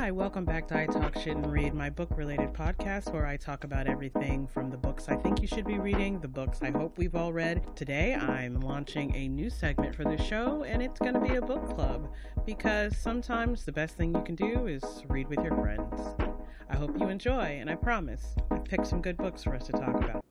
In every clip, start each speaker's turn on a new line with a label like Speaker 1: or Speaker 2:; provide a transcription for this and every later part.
Speaker 1: Hi, welcome back to I Talk Shit and Read, my book related podcast where I talk about everything from the books I think you should be reading, the books I hope we've all read. Today I'm launching a new segment for the show, and it's going to be a book club because sometimes the best thing you can do is read with your friends. I hope you enjoy, and I promise I've picked some good books for us to talk about.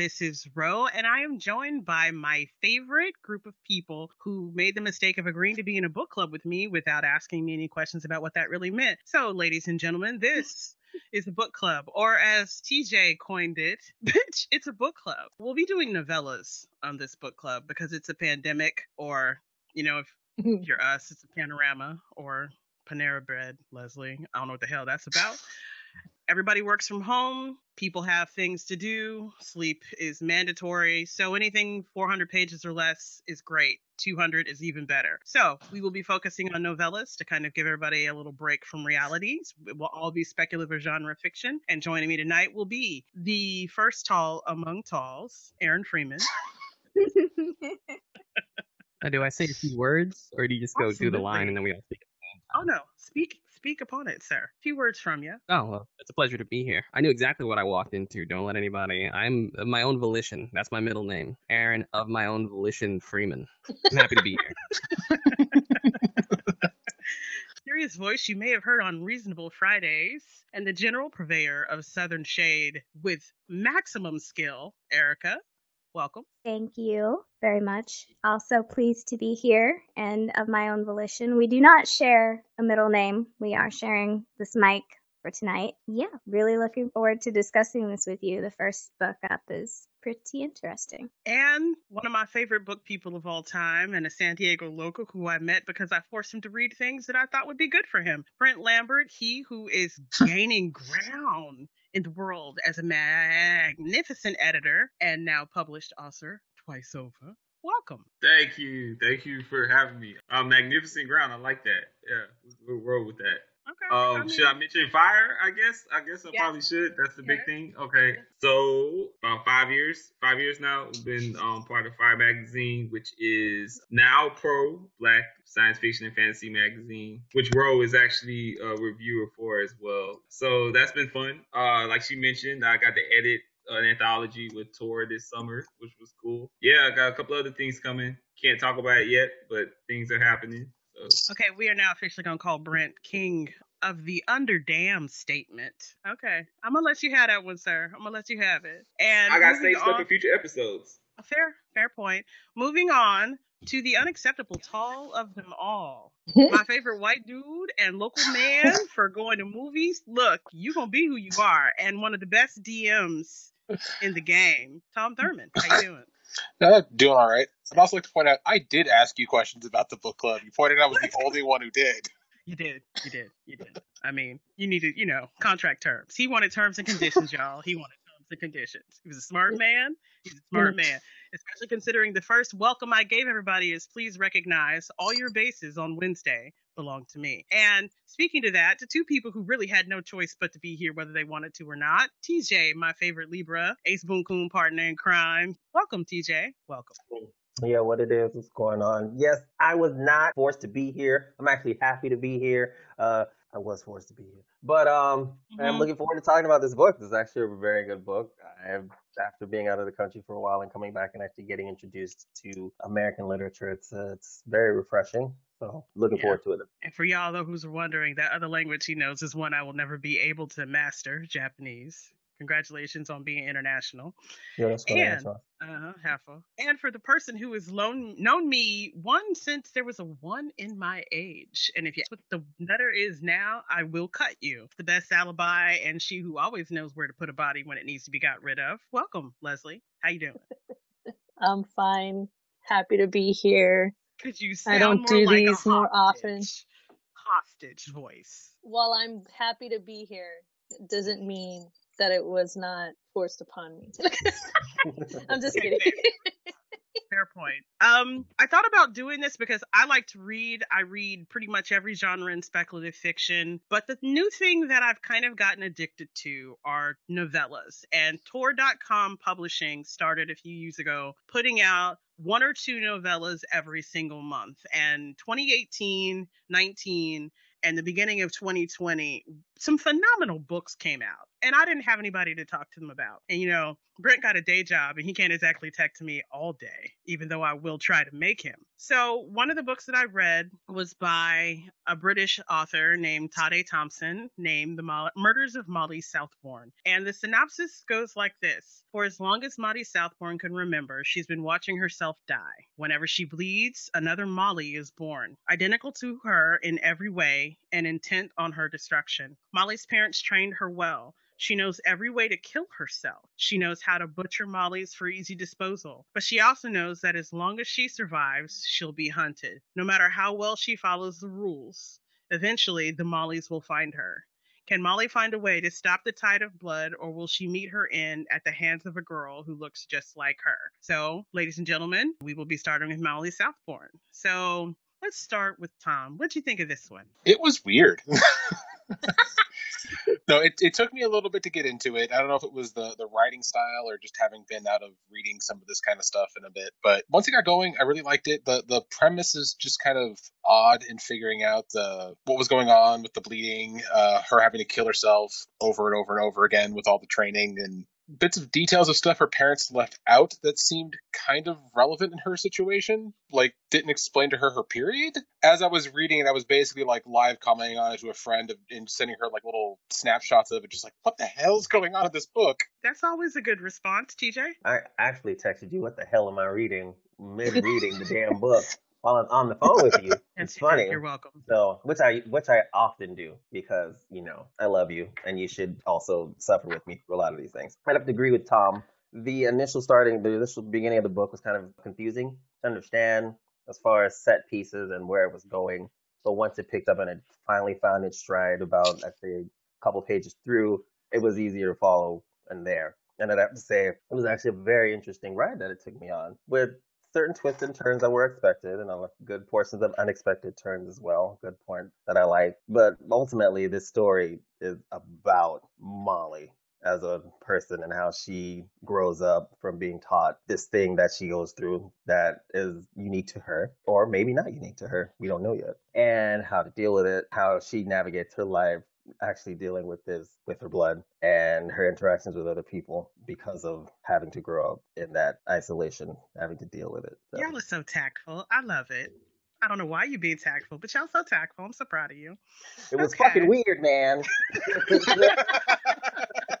Speaker 1: This is Ro, and I am joined by my favorite group of people who made the mistake of agreeing to be in a book club with me without asking me any questions about what that really meant. So, ladies and gentlemen, this is a book club, or as TJ coined it, bitch, it's a book club. We'll be doing novellas on this book club because it's a pandemic, or, you know, if, if you're us, it's a panorama, or Panera Bread, Leslie. I don't know what the hell that's about everybody works from home. People have things to do. Sleep is mandatory. So anything 400 pages or less is great. 200 is even better. So we will be focusing on novellas to kind of give everybody a little break from realities. It will all be speculative genre fiction. And joining me tonight will be the first tall among talls, Aaron Freeman.
Speaker 2: Uh, do I say a few words, or do you just go through the line and then we all speak?
Speaker 1: Oh no, speak speak upon it, sir. A few words from you.
Speaker 2: Oh well, it's a pleasure to be here. I knew exactly what I walked into. Don't let anybody. I'm of my own volition. That's my middle name, Aaron of my own volition Freeman. I'm happy to be here.
Speaker 1: Serious voice you may have heard on Reasonable Fridays, and the general purveyor of Southern Shade with maximum skill, Erica. Welcome.
Speaker 3: Thank you very much. Also pleased to be here and of my own volition. We do not share a middle name. We are sharing this mic for tonight. Yeah, really looking forward to discussing this with you. The first book up is pretty interesting.
Speaker 1: And one of my favorite book people of all time, and a San Diego local who I met because I forced him to read things that I thought would be good for him. Brent Lambert, he who is gaining ground in the world as a magnificent editor and now published author twice over. Welcome.
Speaker 4: Thank you. Thank you for having me. Uh, magnificent ground. I like that. Yeah, we'll roll with that.
Speaker 1: Okay.
Speaker 4: Um,
Speaker 1: I
Speaker 4: should I mention FIYAH? I guess. I guess I
Speaker 1: Yeah.
Speaker 4: probably should. That's the big thing. Okay. So about five years. Five years now. We've been um, part of FIYAH Magazine, which is now pro Black science fiction and fantasy magazine, which Ro is actually a reviewer for as well. So that's been fun. Uh, like she mentioned, I got to edit an anthology with Tor this summer, which was cool. Yeah, I got a couple other things coming. Can't talk about it yet, but things are happening. So
Speaker 1: Okay, we are now officially going to call Brent King of the underdam statement. Okay, I'm gonna let you have that one, sir. I'm gonna let you have it. And
Speaker 4: I got
Speaker 1: moving
Speaker 4: saved stuff
Speaker 1: on-
Speaker 4: for future episodes.
Speaker 1: a fair, fair point. Moving on to the unacceptable tall of them all. My favorite white dude and local man for going to movies. Look, you gonna be who you are, and one of the best DMs in the game, Tom Thurman. How you doing?
Speaker 5: Uh, doing all right. I'd also like to point out I did ask you questions about the book club. You pointed out I was the only one who did.
Speaker 1: You did. You did. You did. I mean, you needed, you know, contract terms. He wanted terms and conditions, y'all. He wanted terms and conditions. He was a smart man. He's a smart man. Especially considering the first welcome I gave everybody is please recognize all your bases on Wednesday belong to me. And speaking to that, to two people who really had no choice but to be here whether they wanted to or not, TJ, my favorite Libra, Ace Boon Coon partner in crime. Welcome, TJ. Welcome.
Speaker 6: Yeah, what it is, what's going on. Yes, I was not forced to be here. I'm actually happy to be here. Uh, I was forced to be here. But um, I'm
Speaker 1: Mhm.
Speaker 6: looking forward to talking about this book. This is actually a very good book. I have, after being out of the country for a while and coming back and actually getting introduced to American literature, it's uh, it's very refreshing. So looking
Speaker 1: Yeah.
Speaker 6: forward to it.
Speaker 1: And for y'all though who's wondering, that other language he knows is one I will never be able to master, Japanese. Congratulations on being international.
Speaker 6: Yeah, that's what I
Speaker 1: And
Speaker 6: saw.
Speaker 1: uh Halfa. And for the person who has known known me one since there was a one in my age. And if you ask what the letter is now, I will cut you. The best alibi and she who always knows where to put a body when it needs to be got rid of. Welcome, Leslie. How you doing?
Speaker 7: I'm fine. Happy to be here.
Speaker 1: Could you
Speaker 7: I don't do
Speaker 1: like
Speaker 7: these more often.
Speaker 1: hostage- Hostage voice.
Speaker 7: While I'm happy to be here, it doesn't mean that it was not forced upon me. I'm just kidding.
Speaker 1: Fair point. Um, I thought about doing this because I like to read. I read pretty much every genre in speculative fiction, but the new thing that I've kind of gotten addicted to are novellas. And Tor.com Publishing started a few years ago putting out one or two novellas every single month. And 2018, 19, and the beginning of 2020, some phenomenal books came out. And I didn't have anybody to talk to them about. And, you know, Brent got a day job and he can't exactly text me all day, even though I will try to make him. So, one of the books that I read was by a British author named Tade Thompson, named The Murders of Molly Southbourne. And the synopsis goes like this For as long as Molly Southbourne can remember, she's been watching herself die. Whenever she bleeds, another Molly is born, identical to her in every way and intent on her destruction. Molly's parents trained her well. She knows every way to kill herself. She knows how to butcher mollies for easy disposal. But she also knows that as long as she survives, she'll be hunted. No matter how well she follows the rules, eventually the mollies will find her. Can Molly find a way to stop the tide of blood, or will she meet her end at the hands of a girl who looks just like her? So, ladies and gentlemen, we will be starting with Molly Southbourne. So, let's start with Tom. What'd you think of this one?
Speaker 5: It was weird. no, it, it took me a little bit to get into it. I don't know if it was the, the writing style or just having been out of reading some of this kind of stuff in a bit. But once it got going, I really liked it. The the premise is just kind of odd in figuring out the what was going on with the bleeding, uh, her having to kill herself over and over and over again with all the training and bits of details of stuff her parents left out that seemed kind of relevant in her situation like didn't explain to her her period as i was reading it i was basically like live commenting on it to a friend and sending her like little snapshots of it just like what the hell's going on in this book
Speaker 1: That's always a good response, TJ.
Speaker 6: I actually texted you, what the hell am I reading? Mid reading the damn book while I'm on the phone with you. It's funny.
Speaker 1: You're welcome.
Speaker 6: So, which I which I often do because you know I love you, and you should also suffer with me through a lot of these things. I'd have to agree with Tom. The initial starting, the initial beginning of the book was kind of confusing to understand as far as set pieces and where it was going. But once it picked up and it finally found its stride, about I'd say a couple pages through, it was easier to follow and there. And I'd have to say it was actually a very interesting ride that it took me on with certain twists and turns that were expected and a good portions of unexpected turns as well. Good point that I like. But ultimately, this story is about Molly as a person and how she grows up from being taught this thing that she goes through that is unique to her or maybe not unique to her. We don't know yet. And how to deal with it, how she navigates her life actually dealing with this with her blood and her interactions with other people because of having to grow up in that isolation, having to deal with it. So,
Speaker 1: Y'all are so tactful. I love it. I don't know why you being tactful, but y'all so tactful. I'm so proud of you.
Speaker 6: it was
Speaker 1: okay.
Speaker 6: fucking weird, man.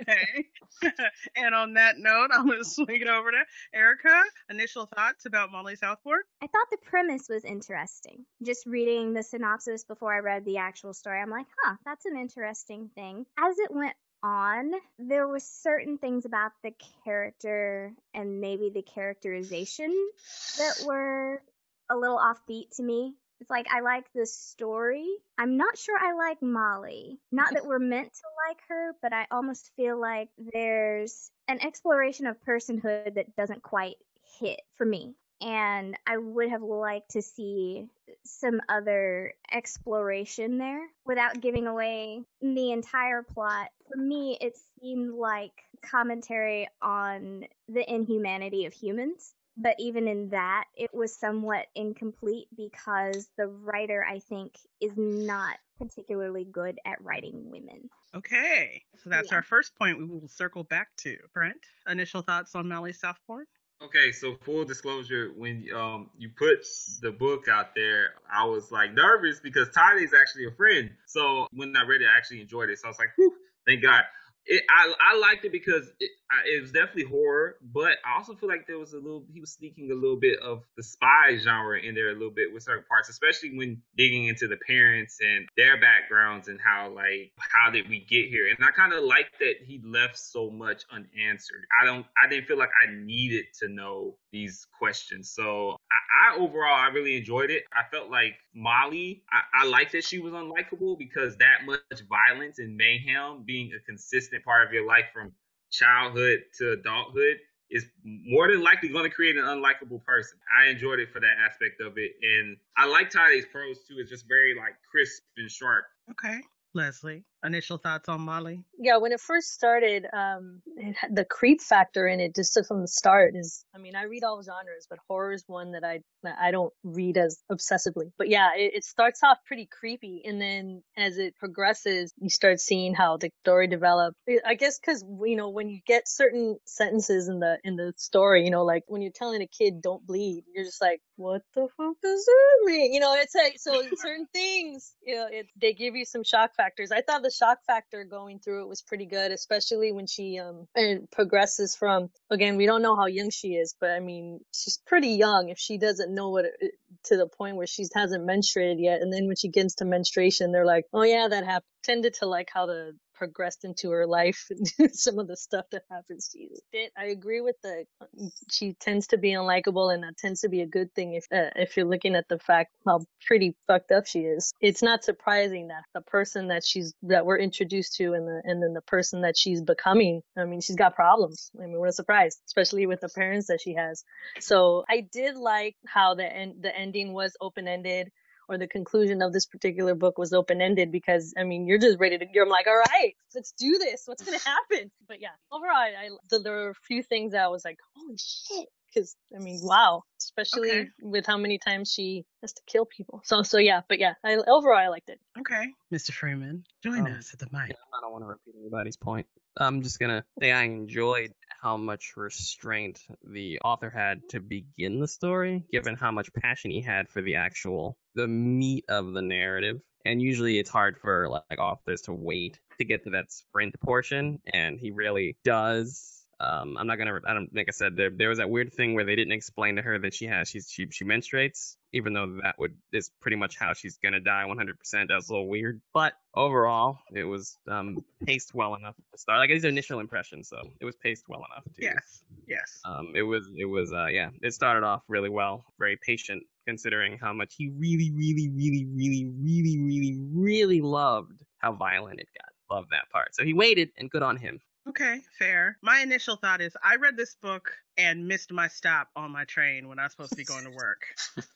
Speaker 1: Okay. and on that note, I'm going to swing it over to Erica. Initial thoughts about Molly Southbourne?
Speaker 3: I thought the premise was interesting. Just reading the synopsis before I read the actual story, I'm like, huh, that's an interesting thing. As it went on, there were certain things about the character and maybe the characterization that were a little offbeat to me. It's like I like the story. I'm not sure I like Molly. Not that we're meant to like her, but I almost feel like there's an exploration of personhood that doesn't quite hit for me. And I would have liked to see some other exploration there without giving away the entire plot. For me, it seemed like commentary on the inhumanity of humans but even in that, it was somewhat incomplete because the writer, I think, is not particularly good at writing women.
Speaker 1: Okay. So that's
Speaker 3: Yeah.
Speaker 1: our first point we will circle back to. Brent, initial thoughts on Molly Southbourne?
Speaker 4: Okay, so full disclosure, when um you put the book out there, I was like nervous because Tyler is actually a friend. So when I read it, I actually enjoyed it. So I was like, whew, thank God. It, I I liked it because it, I, it was definitely horror, but I also feel like there was a little he was sneaking a little bit of the spy genre in there a little bit with certain parts, especially when digging into the parents and their backgrounds and how like how did we get here. And I kind of like that he left so much unanswered. I don't I didn't feel like I needed to know these questions. So I, I overall I really enjoyed it. I felt like Molly, I, I like that she was unlikable because that much violence and mayhem being a consistent part of your life from childhood to adulthood is more than likely going to create an unlikable person. I enjoyed it for that aspect of it, and I like Tade's prose too. It's just very like crisp and sharp.
Speaker 1: Okay. Leslie, initial thoughts on Molly?
Speaker 7: Yeah, when it first started, um, it had the creep factor in it just from the start is, I mean, I read all genres, but horror is one that I I don't read as obsessively. But yeah, it, it starts off pretty creepy, and then as it progresses, you start seeing how the story develops. I guess because you know when you get certain sentences in the in the story, you know, like when you're telling a kid don't bleed, you're just like, what the fuck does that mean? You know, it's like so certain things, you know, it, they give you some shock factors. I thought the shock factor going through it was pretty good, especially when she um progresses from again, we don't know how young she is, but I mean, she's pretty young if she doesn't know what to the point where she hasn't menstruated yet, and then when she gets to menstruation, they're like, oh yeah, that happened. Tended to like how the progressed into her life and some of the stuff that happens to you. I agree with the she tends to be unlikable and that tends to be a good thing if uh, if you're looking at the fact how pretty fucked up she is. It's not surprising that the person that she's that we're introduced to and the and then the person that she's becoming, I mean, she's got problems. I mean, what a surprise, especially with the parents that she has. So I did like how the end the ending was open ended or the conclusion of this particular book was open ended because I mean you're just ready to you're like all right let's do this what's gonna happen but yeah overall I, I there were a few things that I was like holy shit because I mean wow especially
Speaker 1: Okay.
Speaker 7: with how many times she has to kill people so so yeah but yeah I, overall I liked it
Speaker 1: Okay. Mr. Freeman, join
Speaker 2: Um,
Speaker 1: us at the mic.
Speaker 2: Yeah, I don't want to repeat anybody's point. I'm just gonna say I enjoyed how much restraint the author had to begin the story, given how much passion he had for the actual the meat of the narrative. And usually it's hard for like authors to wait to get to that sprint portion, and he really does. Um, I'm not gonna. I don't like I said there. There was that weird thing where they didn't explain to her that she has she's she she menstruates, even though that would is pretty much how she's gonna die 100%. That was a little weird, but overall it was um paced well enough to start. Like these are initial impressions, so it was paced well enough to
Speaker 1: Yes. Yes.
Speaker 2: um, it was it was uh yeah, it started off really well, very patient considering how much he really, really, really, really, really, really, really loved how violent it got. Loved that part. So he waited, and good on him.
Speaker 1: Okay, fair. My initial thought is I read this book and missed my stop on my train when I was supposed to be going to work.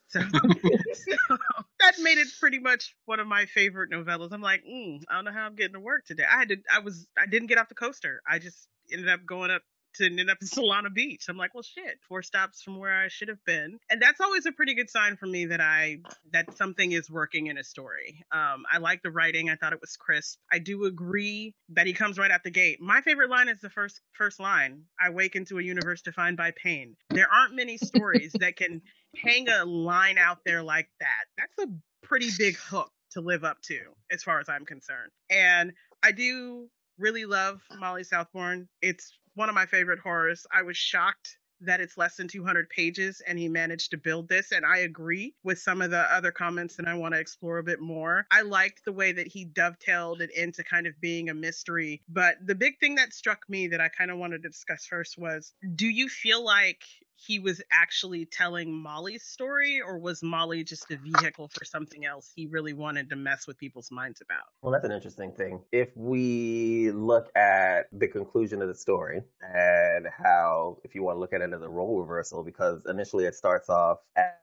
Speaker 1: So, so that made it pretty much one of my favorite novellas. I'm like, mm, I don't know how I'm getting to work today. I had to, I was, I didn't get off the coaster. I just ended up going up to end up in Solana Beach. I'm like, well, shit, four stops from where I should have been, and that's always a pretty good sign for me that I that something is working in a story. Um, I like the writing. I thought it was crisp. I do agree that he comes right out the gate. My favorite line is the first first line. I wake into a universe defined by pain. There aren't many stories that can hang a line out there like that. That's a pretty big hook to live up to, as far as I'm concerned. And I do really love Molly Southbourne. It's one of my favorite horrors. I was shocked that it's less than 200 pages and he managed to build this. And I agree with some of the other comments and I want to explore a bit more. I liked the way that he dovetailed it into kind of being a mystery. But the big thing that struck me that I kind of wanted to discuss first was do you feel like he was actually telling Molly's story, or was Molly just a vehicle for something else he really wanted to mess with people's minds about?
Speaker 6: Well, that's an interesting thing. If we look at the conclusion of the story and how, if you want to look at it as a role reversal, because initially it starts off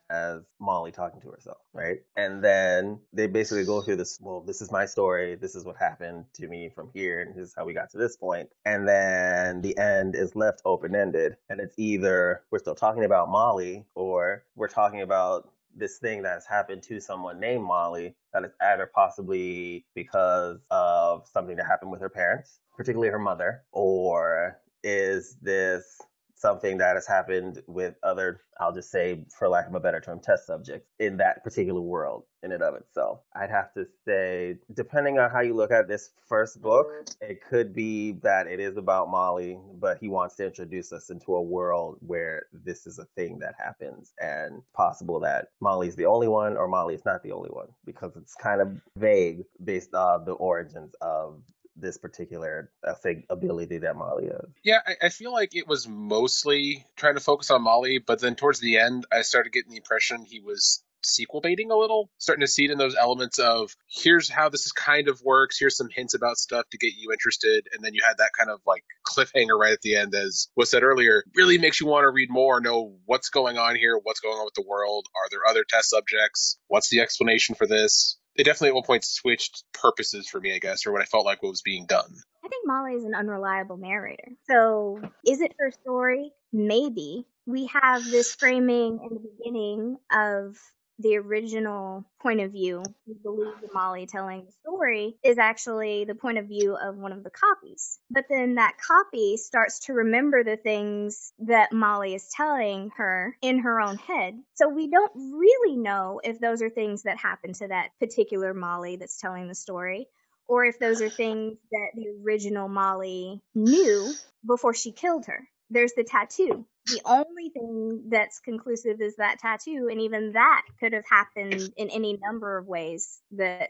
Speaker 6: as Molly talking to herself, right? And then they basically go through this, well, this is my story. This is what happened to me from here. And this is how we got to this point. And then the end is left open ended. And it's either we're still talking about Molly or we're talking about this thing that has happened to someone named Molly that is either possibly because of something that happened with her parents, particularly her mother, or is this something that has happened with other, I'll just say, for lack of a better term, test subjects in that particular world in and of itself. I'd have to say, depending on how you look at this first book, it could be that it is about Molly, but he wants to introduce us into a world where this is a thing that happens and possible that Molly's the only one or Molly's not the only one because it's kind of vague based on the origins of this particular I think ability that Molly has.
Speaker 5: Yeah, I, I feel like it was mostly trying to focus on Molly, but then towards the end, I started getting the impression he was sequel baiting a little, starting to see it in those elements of here's how this is kind of works, here's some hints about stuff to get you interested, and then you had that kind of like cliffhanger right at the end, as was said earlier, really makes you want to read more, know what's going on here, what's going on with the world, are there other test subjects, what's the explanation for this? They definitely at one point switched purposes for me, I guess, or what I felt like what was being done.
Speaker 3: I think Molly is an unreliable narrator. So, is it her story? Maybe. We have this framing in the beginning of the original point of view, we believe that Molly telling the story is actually the point of view of one of the copies. But then that copy starts to remember the things that Molly is telling her in her own head. So we don't really know if those are things that happen to that particular Molly that's telling the story. Or if those are things that the original Molly knew before she killed her there's the tattoo. The only thing that's conclusive is that tattoo, and even that could have happened in any number of ways that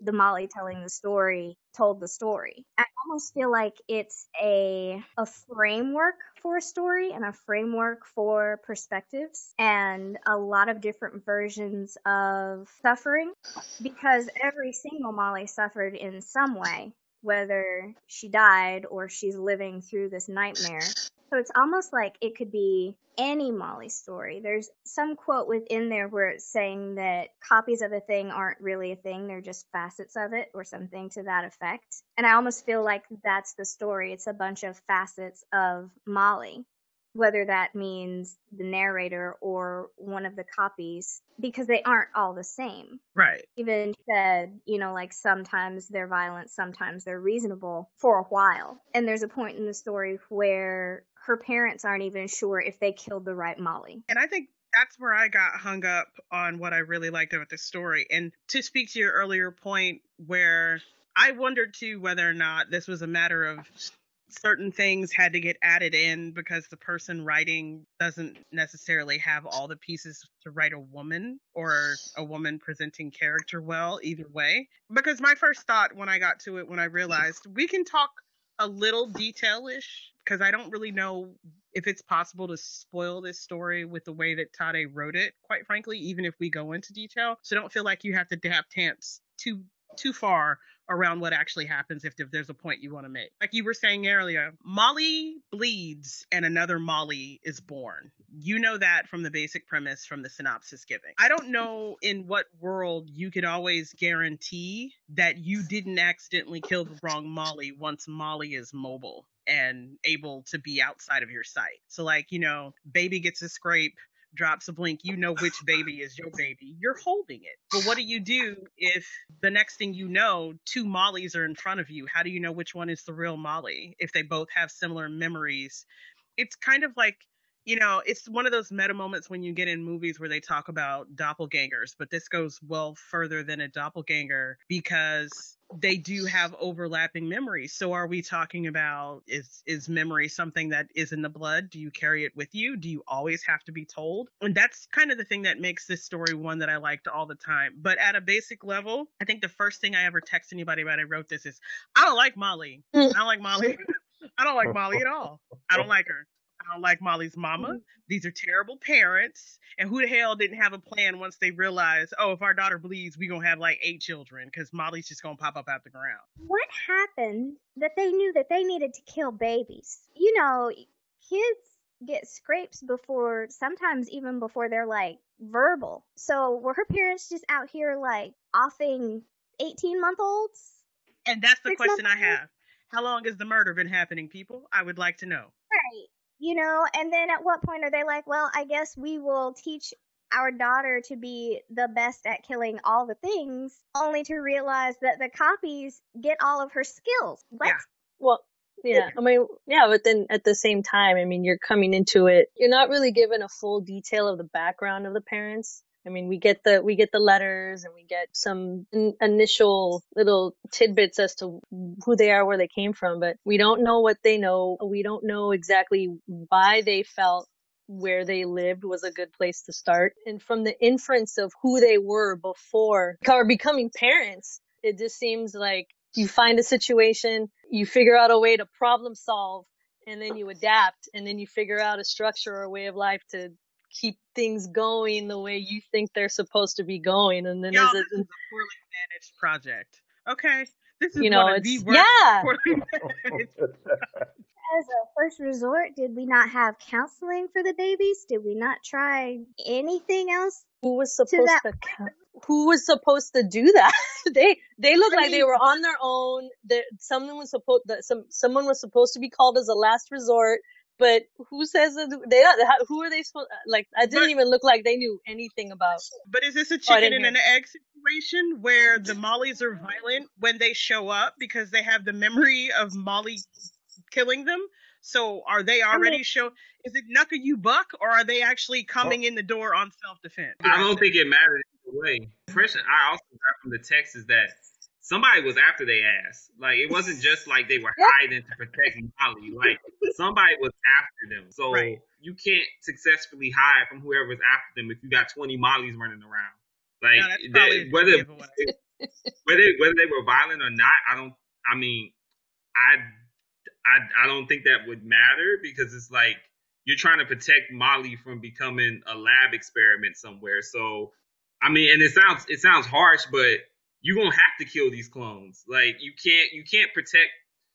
Speaker 3: the Molly telling the story told the story. I almost feel like it's a a framework for a story and a framework for perspectives and a lot of different versions of suffering because every single Molly suffered in some way whether she died or she's living through this nightmare. So it's almost like it could be any Molly story. There's some quote within there where it's saying that copies of a thing aren't really a thing, they're just facets of it or something to that effect. And I almost feel like that's the story. It's a bunch of facets of Molly whether that means the narrator or one of the copies because they aren't all the same.
Speaker 1: Right.
Speaker 3: Even said, you know, like sometimes they're violent, sometimes they're reasonable for a while. And there's a point in the story where her parents aren't even sure if they killed the right Molly.
Speaker 1: And I think that's where I got hung up on what I really liked about the story. And to speak to your earlier point where I wondered too whether or not this was a matter of certain things had to get added in because the person writing doesn't necessarily have all the pieces to write a woman or a woman presenting character well either way. Because my first thought when i got to it when i realized we can talk a little detailish because i don't really know if it's possible to spoil this story with the way that Tade wrote it quite frankly even if we go into detail. So don't feel like you have to tap tants too too far around what actually happens if, if there's a point you want to make. Like you were saying earlier, Molly bleeds and another Molly is born. You know that from the basic premise from the synopsis giving. I don't know in what world you can always guarantee that you didn't accidentally kill the wrong Molly once Molly is mobile and able to be outside of your sight. So like, you know, baby gets a scrape, drops a blink, you know which baby is your baby. You're holding it. But what do you do if the next thing you know, two Mollys are in front of you? How do you know which one is the real Molly if they both have similar memories? It's kind of like you know, it's one of those meta moments when you get in movies where they talk about doppelgangers, but this goes well further than a doppelganger because they do have overlapping memories. So are we talking about is is memory something that is in the blood? Do you carry it with you? Do you always have to be told? And that's kind of the thing that makes this story one that I liked all the time. But at a basic level, I think the first thing I ever text anybody about I wrote this is I don't like Molly. I don't like Molly. I don't like Molly at all. I don't like her. I don't like Molly's mama. Mm-hmm. These are terrible parents. And who the hell didn't have a plan once they realized, oh, if our daughter bleeds, we're going to have like eight children because Molly's just going to pop up out the ground.
Speaker 3: What happened that they knew that they needed to kill babies? You know, kids get scrapes before, sometimes even before they're like verbal. So were her parents just out here like offing 18 month olds?
Speaker 1: And that's the question I have. How long has the murder been happening, people? I would like to know.
Speaker 3: Right you know, and then at what point are they like, well, I guess we will teach our daughter to be the best at killing all the things, only to realize that the copies get all of her skills. What?
Speaker 1: Yeah.
Speaker 7: Well, yeah, I mean, yeah, but then at the same time, I mean, you're coming into it, you're not really given a full detail of the background of the parents. I mean, we get the we get the letters and we get some in- initial little tidbits as to who they are, where they came from, but we don't know what they know. We don't know exactly why they felt where they lived was a good place to start. And from the inference of who they were before or becoming parents, it just seems like you find a situation, you figure out a way to problem solve, and then you adapt, and then you figure out a structure or a way of life to keep things going the way you think they're supposed to be going, and then
Speaker 1: Y'all,
Speaker 7: is
Speaker 1: this
Speaker 7: it,
Speaker 1: is a poorly managed project. Okay, this is
Speaker 7: you know,
Speaker 1: one the
Speaker 7: it's yeah.
Speaker 3: As a first resort, did we not have counseling for the babies? Did we not try anything else?
Speaker 7: Who was supposed
Speaker 3: that
Speaker 7: to? Who was supposed to do that? they they look
Speaker 1: I
Speaker 7: like they were on their own. That someone was supposed that some someone was supposed to be called as a last resort. But who says that they how- who are they supposed like? I didn't
Speaker 1: But-
Speaker 7: even look like they knew anything about.
Speaker 1: But is this a chicken
Speaker 7: didn't
Speaker 1: and an egg situation where the Mollies are violent when they show up because they have the memory of Molly killing them? So are they already show? Is it knuckle you buck, or are they actually coming in the door on self defense?
Speaker 4: I don't think it matters either way. The impression I also got from the text is that somebody was after their ass. Like it wasn't just like they were hiding to protect Molly. Like somebody was after them. So
Speaker 1: Right.
Speaker 4: you can't successfully hide from whoever's after them if you got twenty Mollies running around. Like
Speaker 1: No,
Speaker 4: they- whether whether whether they were violent or not, I don't. I mean, I, I I don't think that would matter because it's like you're trying to protect Molly from becoming a lab experiment somewhere. So, I mean, and it sounds it sounds harsh, but you're gonna have to kill these clones. Like you can't you can't protect.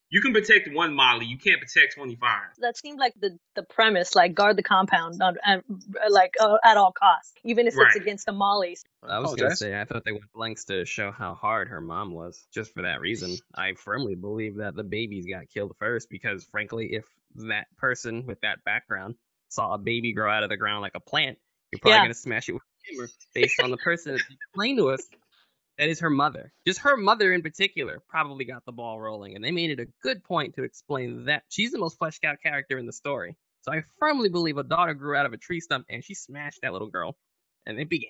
Speaker 4: You can protect one Molly. You can't protect 25.
Speaker 7: That seemed like the the premise, like guard the compound, on, and, like uh, at all costs, even if
Speaker 4: Right.
Speaker 7: it's against the mollies.
Speaker 2: I was gonna
Speaker 5: Apologize.
Speaker 2: say I thought they went blanks to show how hard her mom was. Just for that reason, I firmly believe that the babies got killed first because, frankly, if that person with that background saw a baby grow out of the ground like a plant, you're probably
Speaker 7: Yeah.
Speaker 2: gonna smash it with a hammer based on the person that explained to us that is her mother. Just her mother in particular probably got the ball rolling, and they made it a good point to explain that she's the most fleshed out character in the story. So I firmly believe a daughter grew out of a tree stump and she smashed that little girl, and it began.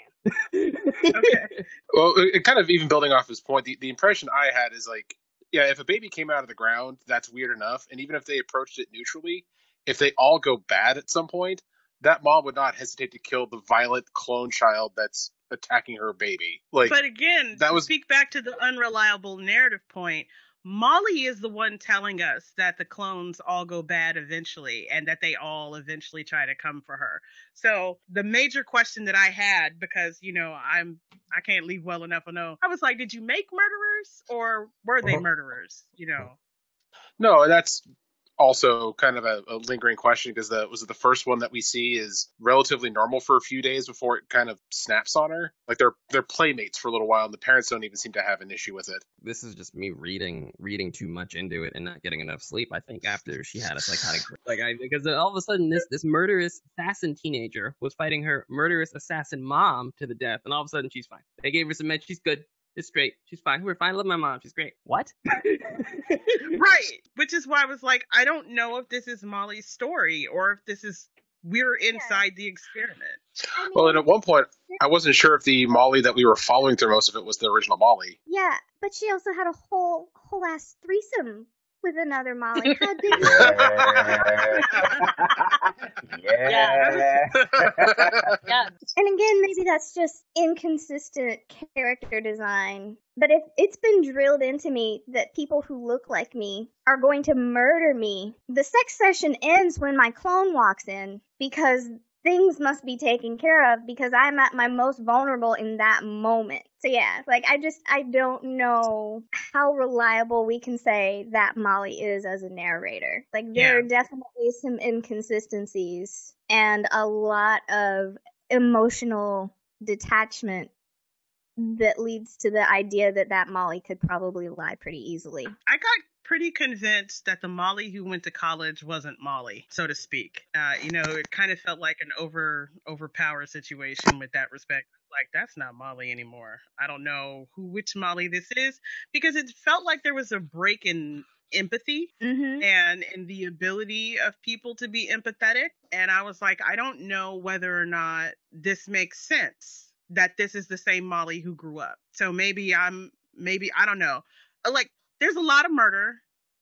Speaker 1: Okay.
Speaker 5: Well, it, kind of even building off his point, the, the impression I had is like, yeah, if a baby came out of the ground, that's weird enough. And even if they approached it neutrally, if they all go bad at some point, that mom would not hesitate to kill the violent clone child that's attacking her baby. Like,
Speaker 1: but again,
Speaker 5: that was-
Speaker 1: speak back to the unreliable narrative point. Molly is the one telling us that the clones all go bad eventually and that they all eventually try to come for her. So the major question that I had, because you know I'm I can't leave well enough alone, I was like, did you make murderers or were they
Speaker 6: Uh-huh.
Speaker 1: murderers? You know,
Speaker 5: no, that's also kind of a, a lingering question because the was it the first one that we see is relatively normal for a few days before it kind of snaps on her. Like they're they're playmates for a little while, and the parents don't even seem to have an issue with it.
Speaker 2: this is just me reading reading too much into it and not getting enough sleep. I think after she had a psychotic like I because all of a sudden this this murderous assassin teenager was fighting her murderous assassin mom to the death, and all of a sudden she's fine. They gave her some meds. She's good. It's great. She's fine. We're fine. I love my mom. She's great. What?
Speaker 1: right? Which is why I was like, I don't know if this is Molly's story or if this is we're inside the experiment.
Speaker 3: I
Speaker 5: Well, and at one point, I wasn't sure if the Molly that we were following through most of it was the original Molly.
Speaker 3: yeah, but she also had a whole whole ass threesome with another Molly. How did
Speaker 6: yeah.
Speaker 7: Yeah,
Speaker 3: And again, maybe that's just inconsistent character design. But if it's been drilled into me that people who look like me are going to murder me, the sex session ends when my clone walks in because things must be taken care of because I'm at my most vulnerable in that moment. So yeah, like I just I don't know how reliable we can say that Molly is as a narrator. Like there
Speaker 1: Yeah.
Speaker 3: are definitely some inconsistencies and a lot of emotional detachment that leads to the idea that that Molly could probably lie pretty easily.
Speaker 1: I got pretty convinced that the Molly who went to college wasn't Molly, so to speak. Uh, you know, it kind of felt like an over overpower situation with that respect. Like that's not Molly anymore. I don't know who which Molly this is because it felt like there was a break in empathy
Speaker 3: Mm-hmm.
Speaker 1: and in the ability of people to be empathetic. And I was like, I don't know whether or not this makes sense that this is the same Molly who grew up. So maybe I'm, maybe, I don't know. Uh, Like, there's a lot of murder.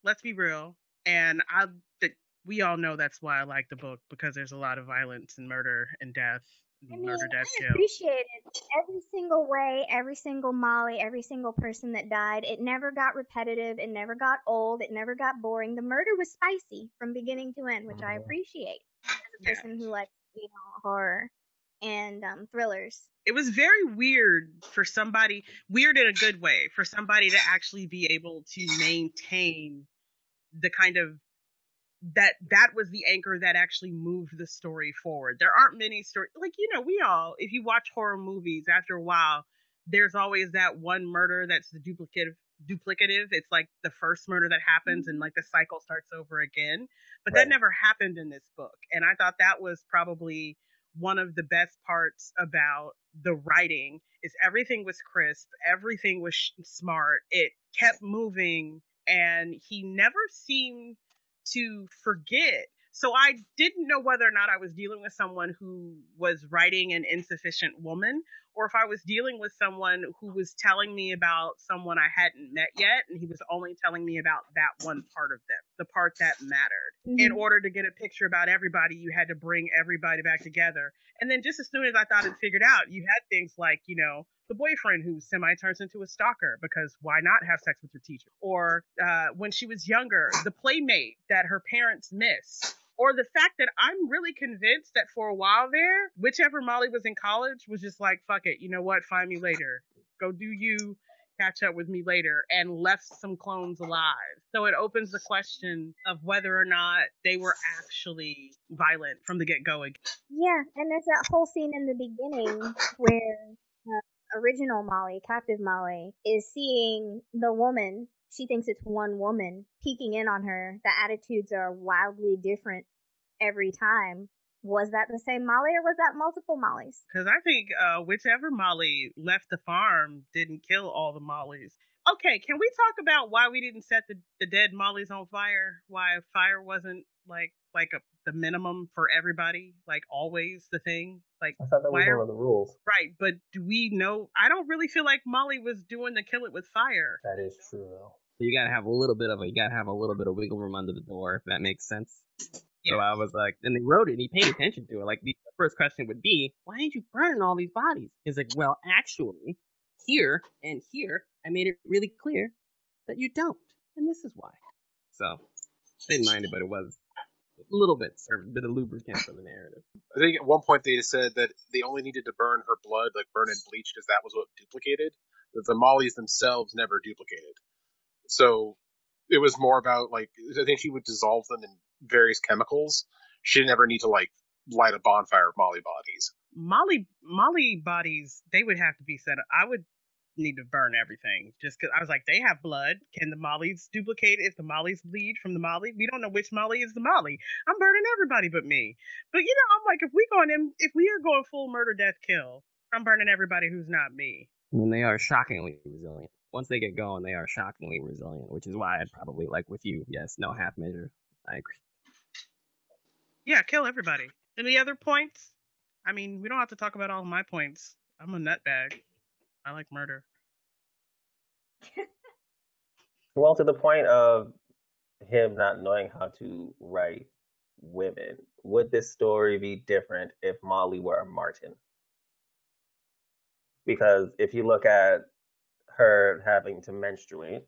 Speaker 1: Let's be real. And I, th- we all know that's why I like the book because there's a lot of violence and murder and death.
Speaker 3: I mean,
Speaker 1: murder, death,
Speaker 3: I
Speaker 1: kill.
Speaker 3: appreciated every single way, every single Molly, every single person that died. It never got repetitive. It never got old. It never got boring. The murder was spicy from beginning to end, which I
Speaker 6: Mhm.
Speaker 3: appreciate as a
Speaker 1: Yeah.
Speaker 3: person who likes you know, horror and um, thrillers.
Speaker 1: It was very weird for somebody, weird in a good way, for somebody to actually be able to maintain the kind of that that was the anchor that actually moved the story forward. There aren't many stories like you know we all if you watch horror movies after a while there's always that one murder that's the duplicative duplicative. It's like the first murder that happens and like the cycle starts over again. But
Speaker 6: Right.
Speaker 1: that never happened in this book. And I thought that was probably one of the best parts about the writing is everything was crisp, everything was sh- smart. It kept moving and he never seemed to forget. So I didn't know whether or not I was dealing with someone who was writing an insufficient woman or if I was dealing with someone who was telling me about someone I hadn't met yet and he was only telling me about that one part of them, the part that mattered. In
Speaker 3: Mhm.
Speaker 1: order to get a picture about everybody, you had to bring everybody back together. And then just as soon as I thought it figured out, you had things like, you know, the boyfriend who semi turns into a stalker because why not have sex with your teacher? Or uh, when she was younger, the playmate that her parents miss. Or the fact that I'm really convinced that for a while there, whichever Molly was in college was just like, fuck it, you know what? Find me later. Go do you, catch up with me later, and left some clones alive. So it opens the question of whether or not they were actually violent from the get go.
Speaker 3: Yeah, and there's that whole scene in the beginning where uh, original Molly, captive Molly, is seeing the woman. She thinks it's one woman peeking in on her. The attitudes are wildly different every time. Was that the same Molly or was that multiple Mollies?
Speaker 1: Because I think uh, whichever Molly left the farm didn't kill all the Mollies. Okay, can we talk about why we didn't set the, the dead Mollies on fire? Why fire wasn't like like a, the minimum for everybody, like always the thing? Like
Speaker 6: I thought that was
Speaker 1: why
Speaker 6: one
Speaker 1: are-
Speaker 6: of the rules.
Speaker 1: right, but do we know? I don't really feel like Molly was doing the kill it with fire.
Speaker 6: That is true, though.
Speaker 2: So you gotta have a little bit of a you gotta have a little bit of wiggle room under the door if that makes sense. So I was like, and they wrote it, and he paid attention to it. Like the first question would be, why didn't you burn all these bodies? He's like, well, actually, here and here, I made it really clear that you don't, and this is why. So they didn't mind it, but it was a little bit served a bit of lubricant for the narrative.
Speaker 5: I think at one point they said that they only needed to burn her blood, like burn in bleach, because that was what duplicated. That the mollies themselves never duplicated. So it was more about like I think she would dissolve them in various chemicals. She didn't ever need to like light a bonfire of molly bodies.
Speaker 1: Molly Molly bodies they would have to be set up. I would need to burn everything just because I was like they have blood. Can the Mollies duplicate if the Mollies bleed from the Molly? We don't know which Molly is the Molly. I'm burning everybody but me. But you know I'm like if we going in if we are going full murder death kill, I'm burning everybody who's not me.
Speaker 2: I mean, they are shockingly resilient. Once they get going, they are shockingly resilient, which is why I'd probably like with you, yes, no half measure. I agree.
Speaker 1: Yeah, kill everybody. Any other points? I mean, we don't have to talk about all my points. I'm a nutbag. I like murder.
Speaker 6: Well, to the point of him not knowing how to write women, would this story be different if Molly were a Martin? Because if you look at her having to menstruate,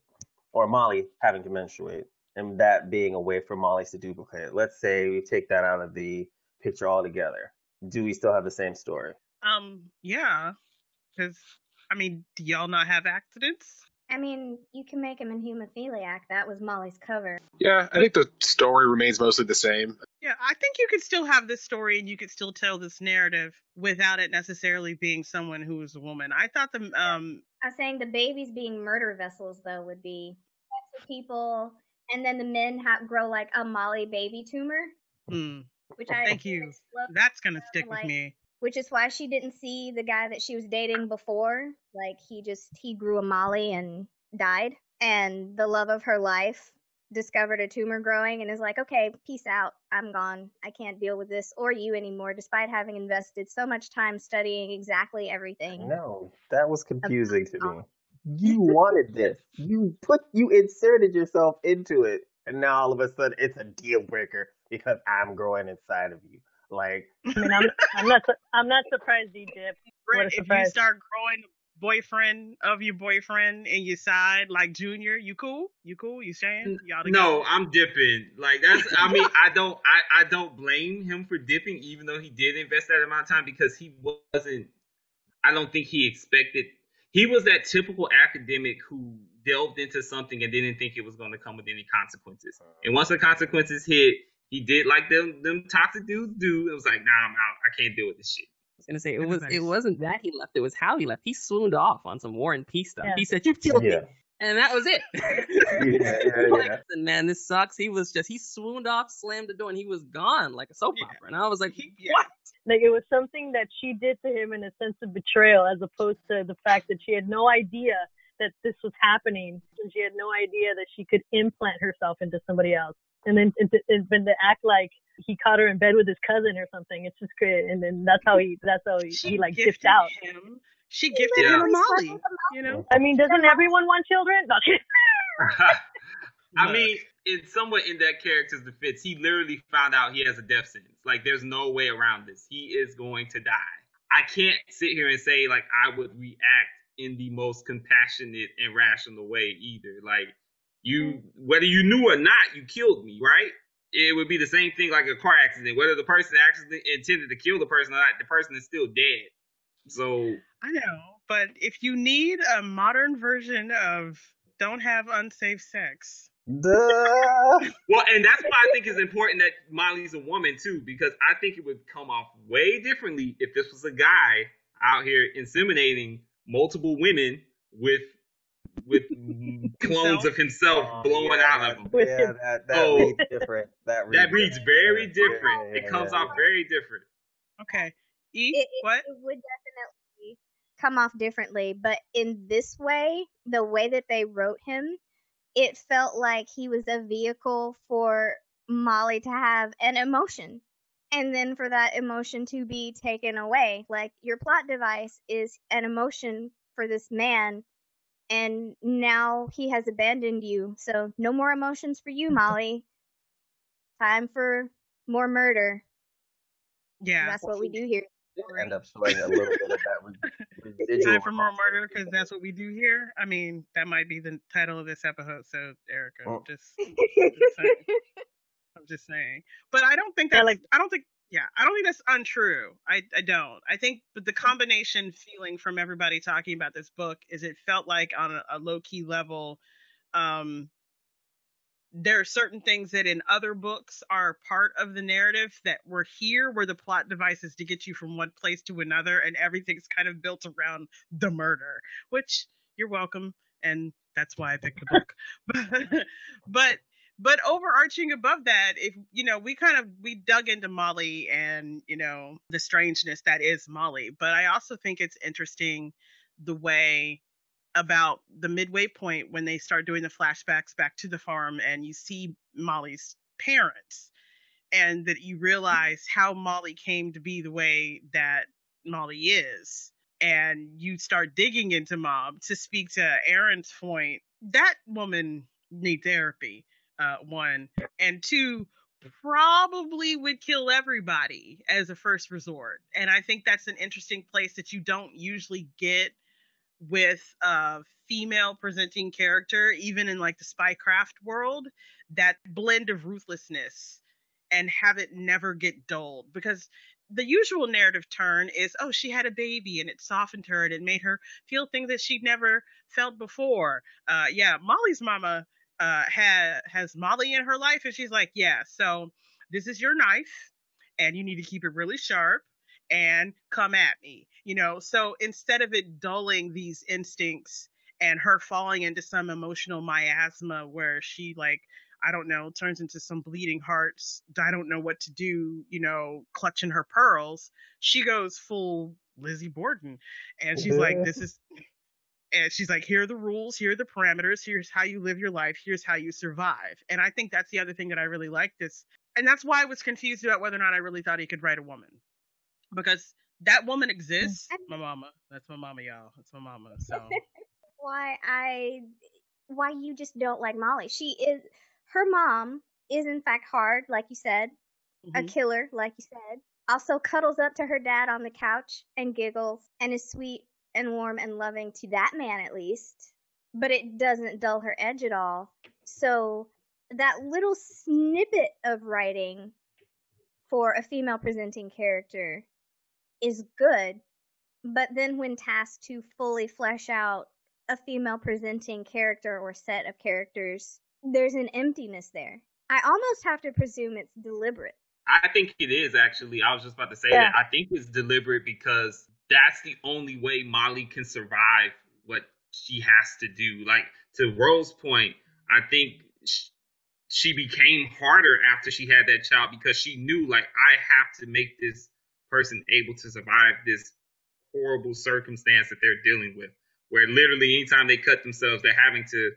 Speaker 6: or Molly having to menstruate, and that being a way for Molly to duplicate, let's say we take that out of the picture altogether, do we still have the same story?
Speaker 1: Um, yeah, because I mean, do y'all not have accidents?
Speaker 3: I mean, you can make him a hemophiliac. That was Molly's cover.
Speaker 5: Yeah, I think the story remains mostly the same.
Speaker 1: Yeah, I think you could still have this story and you could still tell this narrative without it necessarily being someone who is a woman. I thought the um
Speaker 3: I was saying the babies being murder vessels though would be people, and then the men have grow like a Molly baby tumor,
Speaker 1: hmm,
Speaker 3: which I
Speaker 1: thank you. That's gonna stick with me.
Speaker 3: which is why she didn't see the guy that she was dating before. Like he just he grew a Molly and died, and the love of her life discovered a tumor growing and is like, okay, peace out. I'm gone. I can't deal with this or you anymore, despite having invested so much time studying exactly everything.
Speaker 6: No, that was confusing to me. You wanted this. You put you inserted yourself into it, and now all of a sudden it's a deal breaker because I'm growing inside of you. Like
Speaker 7: I mean, I'm I'm not I'm not surprised he dipped. What a
Speaker 1: If you start growing boyfriend of your boyfriend and your side, like Junior. You cool? You cool? You staying? Y'all together?
Speaker 4: No, I'm dipping. Like that's. I mean, I don't. I, I don't blame him for dipping, even though he did invest that amount of time because he wasn't. I don't think he expected. He was that typical academic who delved into something and didn't think it was going to come with any consequences. Uh-huh. And once the consequences hit, he did like them them toxic dudes do. It was like, nah, I'm out. I can't deal with this shit.
Speaker 2: I was gonna say it was it wasn't that he left, it was how he left. He swooned off on some war and peace stuff.
Speaker 7: Yeah.
Speaker 2: He said, You killed
Speaker 6: Yeah.
Speaker 2: me and that was it.
Speaker 6: Yeah, yeah,
Speaker 2: Like,
Speaker 6: yeah.
Speaker 2: listen, man, this sucks. He was just he swooned off, slammed the door, and he was gone like a soap
Speaker 1: Yeah.
Speaker 2: opera. And I was like,
Speaker 1: He- yeah.
Speaker 2: What?
Speaker 7: Like it was something that she did to him in a sense of betrayal, as opposed to the fact that she had no idea that this was happening, and she had no idea that she could implant herself into somebody else, and then and, and then to act like he caught her in bed with his cousin or something. It's just great, and then that's how he that's how he,
Speaker 1: She
Speaker 7: he like
Speaker 1: gifted
Speaker 7: dipped out.
Speaker 1: him. She gifted
Speaker 4: Yeah.
Speaker 1: him a Molly. You know.
Speaker 7: I mean, doesn't everyone want children? No.
Speaker 4: I
Speaker 1: Look.
Speaker 4: mean, it's somewhat in that character's defense. He literally found out he has a death sentence. Like, there's no way around this. He is going to die. I can't sit here and say like I would react in the most compassionate and rational way either. Like, you, whether you knew or not, you killed me, right? It would be the same thing like a car accident. Whether the person actually intended to kill the person or not, the person is still dead. So
Speaker 1: I know, but if you need a modern version of don't have unsafe sex,
Speaker 6: Duh.
Speaker 4: Well, and that's why I think it's important that Molly's a woman too, because I think it would come off way differently if this was a guy out here inseminating multiple women with with mm-hmm. clones of himself
Speaker 6: Oh,
Speaker 4: blowing
Speaker 6: yeah,
Speaker 4: out of him.
Speaker 6: Yeah, that, that
Speaker 4: Oh.
Speaker 6: reads different. That reads,
Speaker 4: That reads very different.
Speaker 6: Yeah,
Speaker 4: It comes
Speaker 6: yeah,
Speaker 4: off
Speaker 6: yeah.
Speaker 4: very different.
Speaker 1: okay. E,
Speaker 3: It, it,
Speaker 1: what?
Speaker 3: it would definitely come off differently, but in this way, the way that they wrote him, it felt like he was a vehicle for Molly to have an emotion. And then for that emotion to be taken away. Like your plot device is an emotion for this man, and now he has abandoned you. So no more emotions for you, Molly. Time for more murder.
Speaker 1: Yeah.
Speaker 3: That's what we do here.
Speaker 6: End up showing a little bit of that.
Speaker 1: Time for more murder because that's what we do here. I mean, that might be the title of this episode. So, Erica,
Speaker 6: Oh.
Speaker 1: just, just. I'm just saying. But I don't think
Speaker 7: Yeah, like-
Speaker 1: I don't think. Yeah, I don't think that's untrue. I I don't. I think but the combination feeling from everybody talking about this book is it felt like on a, a low key level, um, there are certain things that in other books are part of the narrative that were here where the plot devices to get you from one place to another and everything's kind of built around the murder which you're welcome and that's why i picked the book but but but overarching above that if you know we kind of we dug into molly and you know the strangeness that is molly but i also think it's interesting the way about the midway point when they start doing the flashbacks back to the farm and you see Molly's parents and that you realize how Molly came to be the way that Molly is and you start digging into Mob to speak to Aaron's point that woman need therapy uh one and two probably would kill everybody as a first resort and I think that's an interesting place that you don't usually get with a female presenting character, even in like the spycraft world, that blend of ruthlessness and have it never get dulled. Because the usual narrative turn is, oh, she had a baby and it softened her and it made her feel things that she'd never felt before. Uh, yeah, Molly's mama uh, ha- has Molly in her life, and she's like, yeah, so this is your knife, and you need to keep it really sharp and come at me you know? So instead of it dulling these instincts and her falling into some emotional miasma where she like i don't know turns into some bleeding hearts i don't know what to do you know clutching her pearls she goes full lizzie borden. And she's like this is and she's like here are the rules here are the parameters here's how you live your life here's how you survive and i think that's the other thing that i really like this and that's why i was confused about whether or not i really thought he could write a woman because that woman exists. My mama. That's my mama, y'all. That's my mama. So
Speaker 3: why I why you just don't like Molly. She is her mom is in fact hard, like you said, a
Speaker 1: mhm.
Speaker 3: killer, like you said. Also cuddles up to her dad on the couch and giggles and is sweet and warm and loving to that man at least, but it doesn't dull her edge at all. So that little snippet of writing for a female presenting character is good, but then when tasked to fully flesh out a female presenting character or set of characters, there's an emptiness there. I almost have to presume it's deliberate.
Speaker 4: I think it is actually. I was just about to say
Speaker 7: Yeah.
Speaker 4: that. I think it's deliberate because that's the only way Molly can survive what she has to do. Like to Rose's point, I think sh- she became harder after she had that child because she knew like I have to make this person able to survive this horrible circumstance that they're dealing with. Where literally anytime they cut themselves, they're having to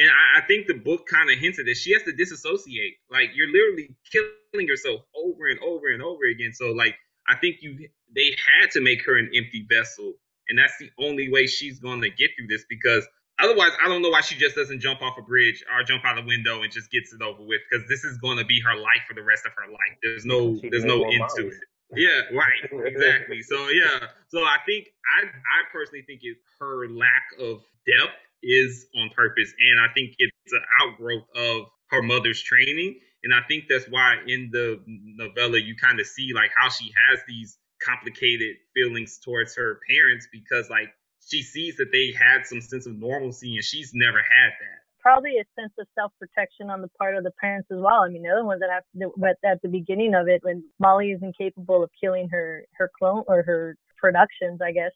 Speaker 4: and I, I think the book kind of hinted that she has to disassociate. Like you're literally killing yourself over and over and over again. So like I think you they had to make her an empty vessel, and that's the only way she's going to get through this because otherwise I don't know why she just doesn't jump off a bridge or jump out a window and just gets it over with because this is going to be her life for the rest of her life. There's no
Speaker 6: She
Speaker 4: there's no end to it. Yeah, right. Exactly. So yeah. So I think I I personally think it her lack of depth is on purpose, and I think it's an outgrowth of her mother's training. And I think that's why in the novella you kind of see like how she has these complicated feelings towards her parents because like she sees that they had some sense of normalcy and she's never had that.
Speaker 7: probably a sense of self protection on the part of the parents as well. I mean, the other ones that have but at the beginning of it, when Molly is incapable of killing her her clone or her productions, I guess.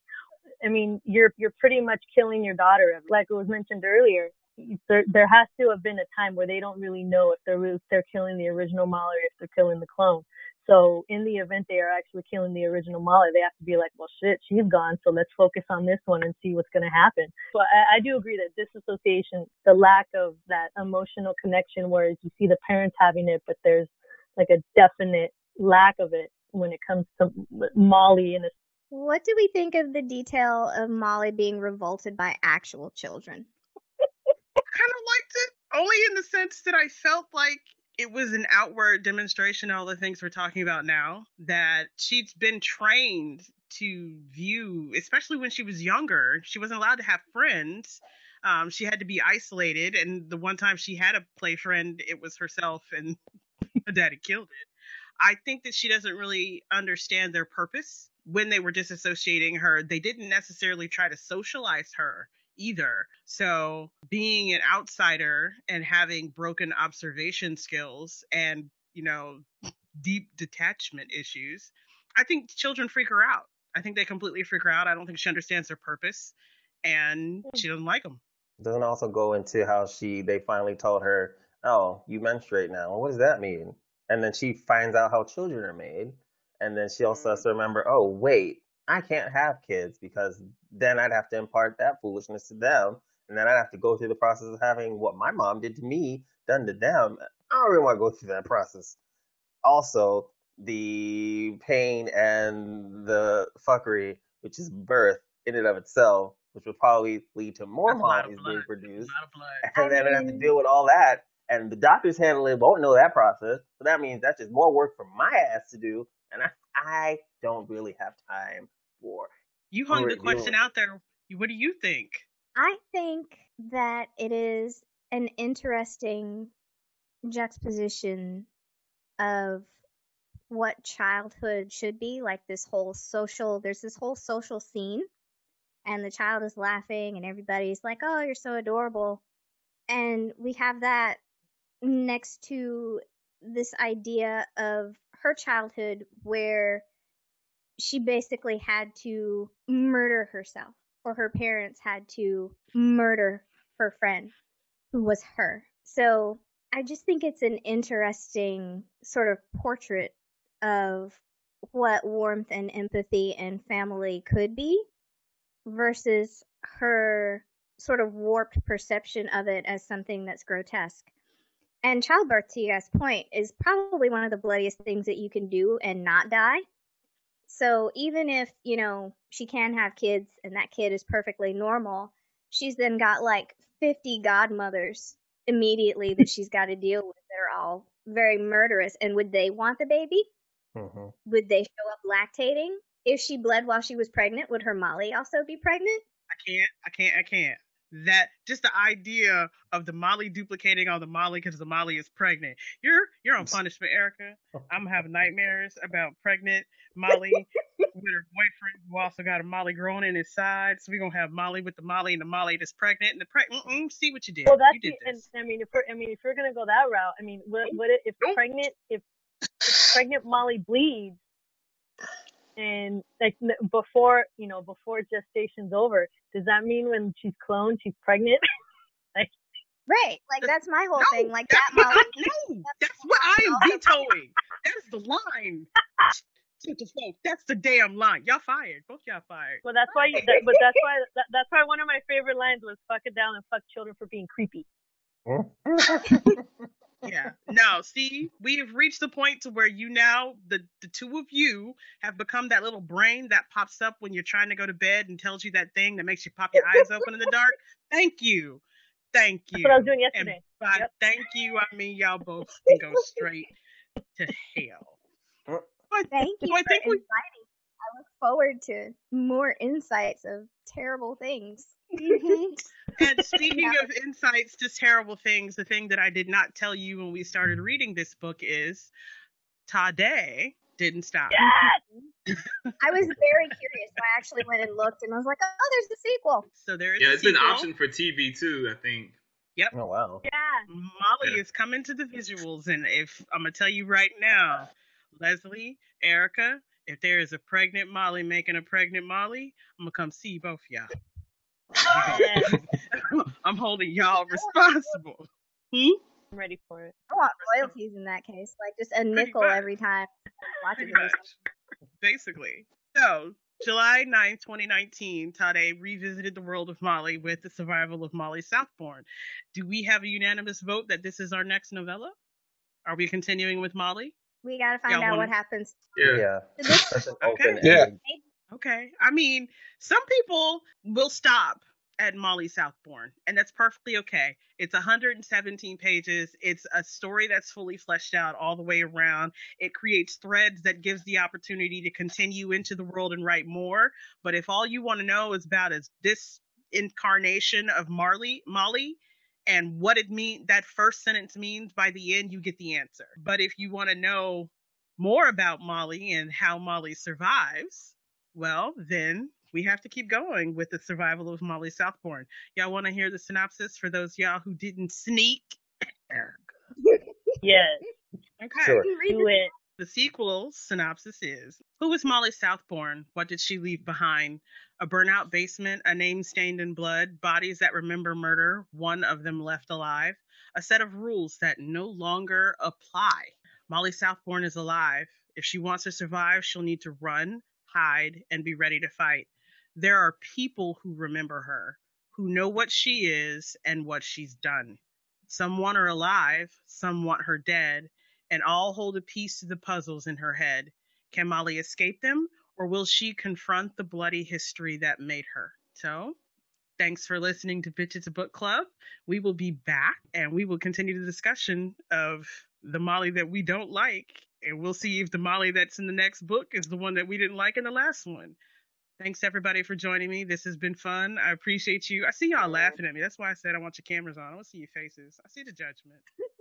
Speaker 7: I mean, you're you're pretty much killing your daughter. Like it was mentioned earlier, there there has to have been a time where they don't really know if they're if they're killing the original Molly or if they're killing the clone. So in the event they are actually killing the original Molly, they have to be like, well, shit, she's gone, so let's focus on this one and see what's going to happen. But I, I do agree that disassociation, the lack of that emotional connection, whereas you see the parents having it, but there's like a definite lack of it when it comes to Molly and
Speaker 3: What do we think of the detail of Molly being revolted by actual children?
Speaker 1: kind of liked it, only in the sense that I felt like it was an outward demonstration of all the things we're talking about now. That she's been trained to view, especially when she was younger, she wasn't allowed to have friends. Um, she had to be isolated, and the one time she had a play friend, it was herself, and her daddy killed it. I think that she doesn't really understand their purpose when they were disassociating her. They didn't necessarily try to socialize her either. So, being an outsider and having broken observation skills and, you know, deep detachment issues, I think children freak her out. I think they completely freak her out. I don't think she understands their purpose and hmm. she doesn't like them.
Speaker 6: Doesn't also go into how she they finally told her, "Oh, you menstruate now." What does that mean? And then she finds out how children are made, and then she also has mm. to remember, "Oh, wait, I can't have kids because then I'd have to impart that foolishness to them, and then I'd have to go through the process of having what my mom did to me done to them. I don't really want to go through that process." Also, the pain and the fuckery, which is birth in and of itself, which would probably lead to more
Speaker 1: That's a lot of
Speaker 6: Molly's
Speaker 1: blood.
Speaker 6: being produced.
Speaker 1: a lot of blood.
Speaker 6: And
Speaker 3: I
Speaker 6: then I have to deal with all that. And the doctors handling won't know that process. So that means that's just more work for my ass to do. And I, I don't really have time for.
Speaker 1: You hung the question
Speaker 6: deal.
Speaker 1: out there. What do you think?
Speaker 3: I think that it is an interesting juxtaposition of what childhood should be like this whole social there's this whole social scene and the child is laughing and everybody's like oh you're so adorable and we have that next to this idea of her childhood where she basically had to murder herself or her parents had to murder her friend who was her. So I just think it's an interesting sort of portrait of what warmth and empathy and family could be versus her sort of warped perception of it as something that's grotesque. And childbirth, to you guys' point, is probably one of the bloodiest things that you can do and not die. So even if, you know, she can have kids and that kid is perfectly normal, she's then got like 50 godmothers immediately that she's got to deal with that are all very murderous. And would they want the baby?
Speaker 6: hmm
Speaker 3: Would they show up lactating? if she bled while she was pregnant, would her Molly also be pregnant?
Speaker 1: I can't. I can't. I can't. That just the idea of the Molly duplicating all the Molly because the Molly is pregnant. You're you're on punishment, Erica. Oh. I'm having nightmares about pregnant Molly with her boyfriend who also got a Molly growing in his side. So we're gonna have Molly with the Molly and the Molly that's pregnant and the pregnant. See what you did.
Speaker 7: Well, that's
Speaker 1: you did
Speaker 7: the, and. I mean, if we're, I mean, if we're gonna go that route, I mean, what, what if, if pregnant, if, if pregnant Molly bleeds, and like before, you know, before gestation's over, does that mean when she's cloned, she's pregnant?
Speaker 3: Like right. Like that's my whole
Speaker 1: No,
Speaker 3: thing. Like
Speaker 1: that's
Speaker 3: that Molly.
Speaker 1: what, no, that's what I am vetoing. That's the line. To the folk. That's the damn line. Y'all fired. Both y'all fired.
Speaker 7: well, that's why. You, that, but that's why. That, that's why one of my favorite lines was "fuck it down and fuck children for being creepy." Hmm?
Speaker 1: Yeah. No, see, we have reached the point to where you now, the the two of you, have become that little brain that pops up when you're trying to go to bed and tells you that thing that makes you pop your eyes open in the dark. Thank you. Thank
Speaker 7: That's
Speaker 1: you.
Speaker 7: what I was doing
Speaker 1: And
Speaker 7: yesterday.
Speaker 1: by
Speaker 7: Yep.
Speaker 1: thank you, I mean y'all both can go straight to hell. But
Speaker 3: Thank you
Speaker 1: So I
Speaker 3: for
Speaker 1: think we-
Speaker 3: inviting. I look forward to more insights of terrible things. Mhm.
Speaker 1: And speaking of insights to terrible things, the thing that I did not tell you when we started reading this book is Tade didn't stop.
Speaker 7: Yes.
Speaker 3: I was very curious, so I actually went and looked, and I was like, "Oh, there's the sequel."
Speaker 1: So there is
Speaker 4: Yeah,
Speaker 1: a
Speaker 4: it's been
Speaker 1: sequel.
Speaker 4: optioned for TV too. I think. Yep.
Speaker 6: Oh wow.
Speaker 7: Yeah.
Speaker 1: Molly
Speaker 4: Yeah.
Speaker 1: is coming to the visuals, and if I'm gonna tell you right now, Leslie, Erica, if there is a pregnant Molly making a pregnant Molly, I'm gonna come see both y'all.
Speaker 7: Yes.
Speaker 1: I'm holding y'all responsible. Hmm?
Speaker 7: I'm ready for it.
Speaker 3: I want royalties in that case, like just a
Speaker 1: Pretty
Speaker 3: nickel
Speaker 1: much.
Speaker 3: every time. Watch
Speaker 1: much. Basically. So, July 9th, 2019, Tade revisited the world of Molly with the survival of Molly Southbourne. Do we have a unanimous vote that this is our next novella? Are we continuing with Molly?
Speaker 3: We gotta find
Speaker 1: Y'all
Speaker 3: out
Speaker 1: wanna-
Speaker 3: what happens.
Speaker 4: Yeah.
Speaker 6: Yeah.
Speaker 3: to this
Speaker 6: Such
Speaker 1: Okay.
Speaker 5: Yeah.
Speaker 1: Okay. I mean, some people will stop at Molly Southbourne, and that's perfectly okay. It's 117 pages. It's a story that's fully fleshed out all the way around. It creates threads that gives the opportunity to continue into the world and write more. But if all you want to know is about is this incarnation of Marley, Molly, and what it mean that first sentence means by the end, you get the answer. But if you want to know more about Molly and how Molly survives, well, then we have to keep going with the survival of Molly Southbourne. Y'all want to hear the synopsis for those y'all who didn't sneak?
Speaker 7: Yes.
Speaker 1: Okay.
Speaker 6: Sure.
Speaker 7: Do it.
Speaker 1: The sequel synopsis is Who is Molly Southbourne? What did she leave behind? A burnout basement, a name stained in blood, bodies that remember murder, one of them left alive, a set of rules that no longer apply. Molly Southbourne is alive. If she wants to survive, she'll need to run, hide, and be ready to fight. There are people who remember her, who know what she is and what she's done. Some want her alive, some want her dead, and all hold a piece to the puzzles in her head. Can Molly escape them, or will she confront the bloody history that made her? So, thanks for listening to Bitches Book Club. We will be back and we will continue the discussion of the Molly that we don't like, and we'll see if the Molly that's in the next book is the one that we didn't like in the last one. Thanks everybody for joining me. This has been fun. I appreciate you. I see y'all laughing at me. That's why I said I want your cameras on. I want to see your faces. I see the judgment.